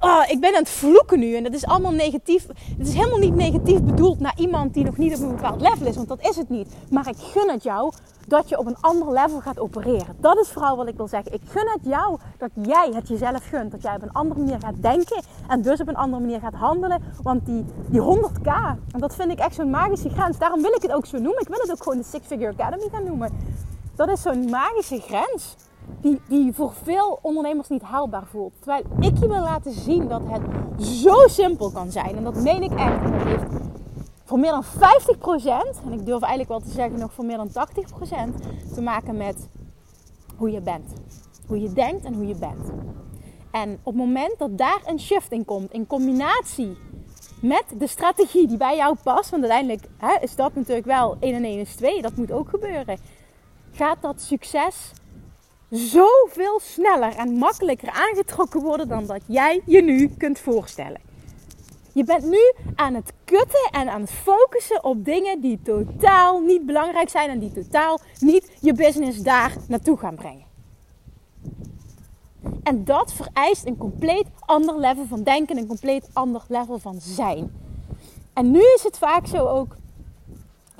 oh, ik ben aan het vloeken nu. En dat is allemaal negatief. Het is helemaal niet negatief bedoeld naar iemand die nog niet op een bepaald level is. Want dat is het niet. Maar ik gun het jou dat je op een ander level gaat opereren. Dat is vooral wat ik wil zeggen. Ik gun het jou dat jij het jezelf gunt. Dat jij op een andere manier gaat denken. En dus op een andere manier gaat handelen. Want die, die 100k, en dat vind ik echt zo'n magische grens. Daarom wil ik het ook zo noemen. Ik wil het ook gewoon de Six Figure Academy gaan noemen. Dat is zo'n magische grens die, die voor veel ondernemers niet haalbaar voelt. Terwijl ik je wil laten zien dat het zo simpel kan zijn. En dat meen ik echt. En dat heeft voor meer dan 50%, en ik durf eigenlijk wel te zeggen nog voor meer dan 80% te maken met hoe je bent. Hoe je denkt en hoe je bent. En op het moment dat daar een shift in komt, in combinatie met de strategie die bij jou past, want uiteindelijk hè, is dat natuurlijk wel 1 en 1 is 2, dat moet ook gebeuren, gaat dat succes zoveel sneller en makkelijker aangetrokken worden dan dat jij je nu kunt voorstellen. Je bent nu aan het kutten en aan het focussen op dingen die totaal niet belangrijk zijn en die totaal niet je business daar naartoe gaan brengen. En dat vereist een compleet ander level van denken, een compleet ander level van zijn. En nu is het vaak zo ook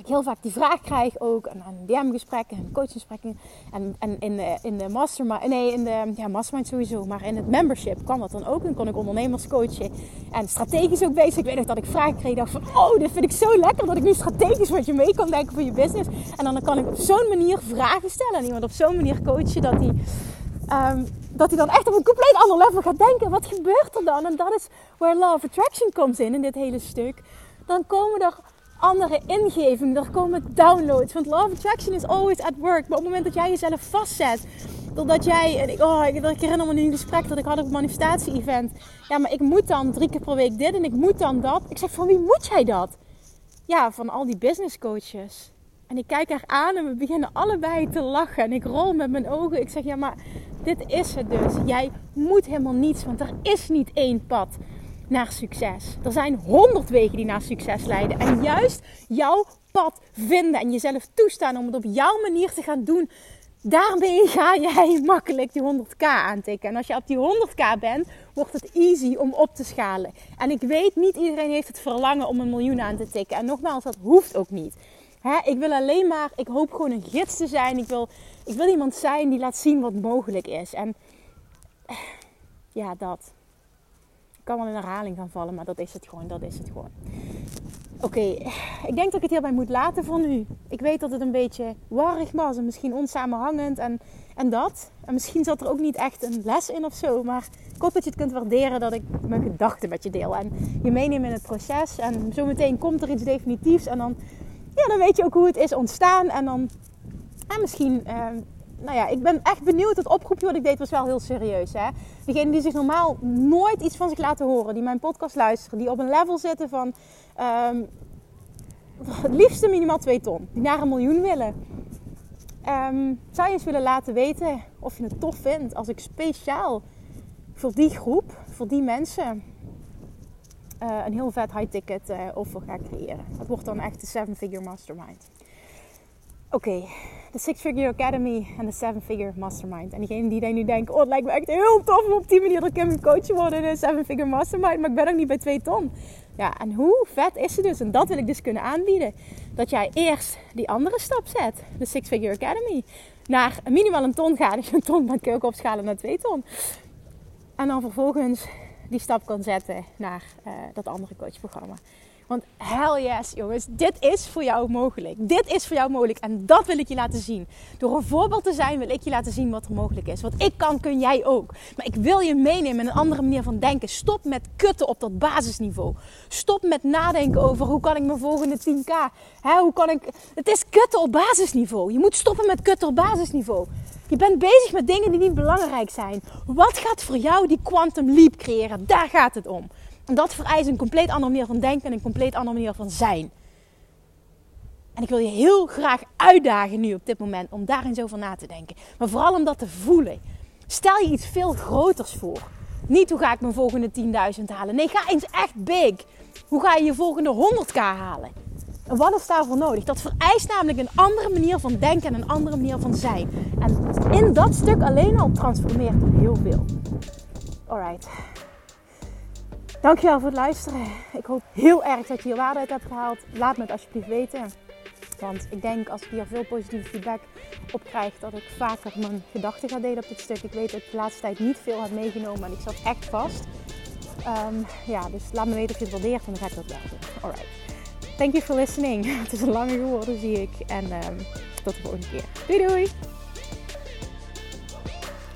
ik heel vaak die vraag krijg ook. Aan DM-gesprekken en coachgesprekken. En, en in de, in de mastermind, nee, in de ja, mastermind sowieso. Maar in het membership kwam dat dan ook. En kon ik ondernemers coachen. En strategisch ook bezig. Ik weet nog dat ik vragen kreeg. dacht van, oh, dit vind ik zo lekker. Dat ik nu strategisch met je mee kan denken voor je business. En dan kan ik op zo'n manier vragen stellen. En iemand op zo'n manier coachen dat hij... Um, dat hij dan echt op een compleet ander level gaat denken. Wat gebeurt er dan? En dat is where Law of Attraction komt in, in dit hele stuk. Dan komen er andere ingevingen. Er komen downloads. Want Love Attraction is always at work. Maar op het moment dat jij jezelf vastzet. Doordat jij. En ik, oh, ik, ik herinner me nu een gesprek dat ik had op een manifestatie-event. Ja, maar ik moet dan drie keer per week dit en ik moet dan dat. Ik zeg: van wie moet jij dat? Ja, van al die business coaches. En ik kijk haar aan en we beginnen allebei te lachen. En ik rol met mijn ogen. Ik zeg: ja, maar dit is het dus. Jij moet helemaal niets, want er is niet één pad naar succes. Er zijn honderd wegen die naar succes leiden. En juist jouw pad vinden en jezelf toestaan om het op jouw manier te gaan doen. Daarmee ga jij makkelijk die 100k aantikken. En als je op die 100k bent, wordt het easy om op te schalen. En ik weet, niet iedereen heeft het verlangen om een miljoen aan te tikken. En nogmaals, dat hoeft ook niet. ik wil alleen maar, ik hoop gewoon een gids te zijn. Ik wil, ik wil iemand zijn die laat zien wat mogelijk is. En ja, dat. Kan wel in herhaling gaan vallen, maar dat is het gewoon. Dat is het gewoon. Oké, ik denk dat ik het hierbij moet laten voor nu. Ik weet dat het een beetje warrig was en misschien onsamenhangend en, en dat. En misschien zat er ook niet echt een les in of zo. Maar ik hoop dat je het kunt waarderen dat ik mijn gedachten met je deel. En je meeneem in het proces. En zometeen komt er iets definitiefs. En dan, ja, dan weet je ook hoe het is ontstaan. En dan en misschien ehm, nou ja, ik ben echt benieuwd. Het oproepje wat ik deed was wel heel serieus. Hè? Degenen die zich normaal nooit iets van zich laten horen, die mijn podcast luisteren, die op een level zitten van um, het liefste minimaal 2 ton, die naar een miljoen willen. Um, zou je eens willen laten weten of je het tof vindt als ik speciaal voor die groep, voor die mensen, uh, een heel vet high-ticket uh, offer ga creëren? Dat wordt dan echt de 7-figure mastermind. Oké, de Six Figure Academy en de Seven Figure Mastermind. En diegenen die nu denken, oh het lijkt me echt heel tof om op die manier dat ik coach worden in de Seven Figure Mastermind. Maar ik ben ook niet bij 2 ton. Ja, en hoe vet is het dus? En dat wil ik dus kunnen aanbieden. Dat jij eerst die andere stap zet, de Six Figure Academy. Naar minimaal een ton gaat. Als je een ton bent, kun je ook opschalen naar 2 ton. En dan vervolgens die stap kan zetten naar uh, dat andere coachprogramma. Want hell yes, jongens, dit is voor jou mogelijk. Dit is voor jou mogelijk en dat wil ik je laten zien. Door een voorbeeld te zijn, wil ik je laten zien wat er mogelijk is. Wat ik kan, kun jij ook. Maar ik wil je meenemen in een andere manier van denken. Stop met kutten op dat basisniveau. Stop met nadenken over hoe kan ik mijn volgende 10k. Hè, hoe kan ik... Het is kutten op basisniveau. Je moet stoppen met kutten op basisniveau. Je bent bezig met dingen die niet belangrijk zijn. Wat gaat voor jou die quantum leap creëren? Daar gaat het om. Dat vereist een compleet andere manier van denken en een compleet andere manier van zijn. En ik wil je heel graag uitdagen nu op dit moment om daar eens over na te denken. Maar vooral om dat te voelen. Stel je iets veel groters voor. Niet hoe ga ik mijn volgende 10.000 halen. Nee, ga eens echt big. Hoe ga je je volgende 100k halen? En wat is daarvoor nodig? Dat vereist namelijk een andere manier van denken en een andere manier van zijn. En in dat stuk alleen al transformeert heel veel. Alright. Dankjewel voor het luisteren. Ik hoop heel erg dat je hier waarde uit hebt gehaald. Laat me het alsjeblieft weten. Want ik denk als ik hier veel positieve feedback op krijg, dat ik vaker mijn gedachten ga delen op dit stuk. Ik weet dat ik de laatste tijd niet veel heb meegenomen en ik zat echt vast. Um, ja, dus laat me weten of je het waardeert en dan ga ik dat wel doen. Alright. Thank you for listening. Het is een lange geworden, zie ik. En um, tot de volgende keer. Doei doei!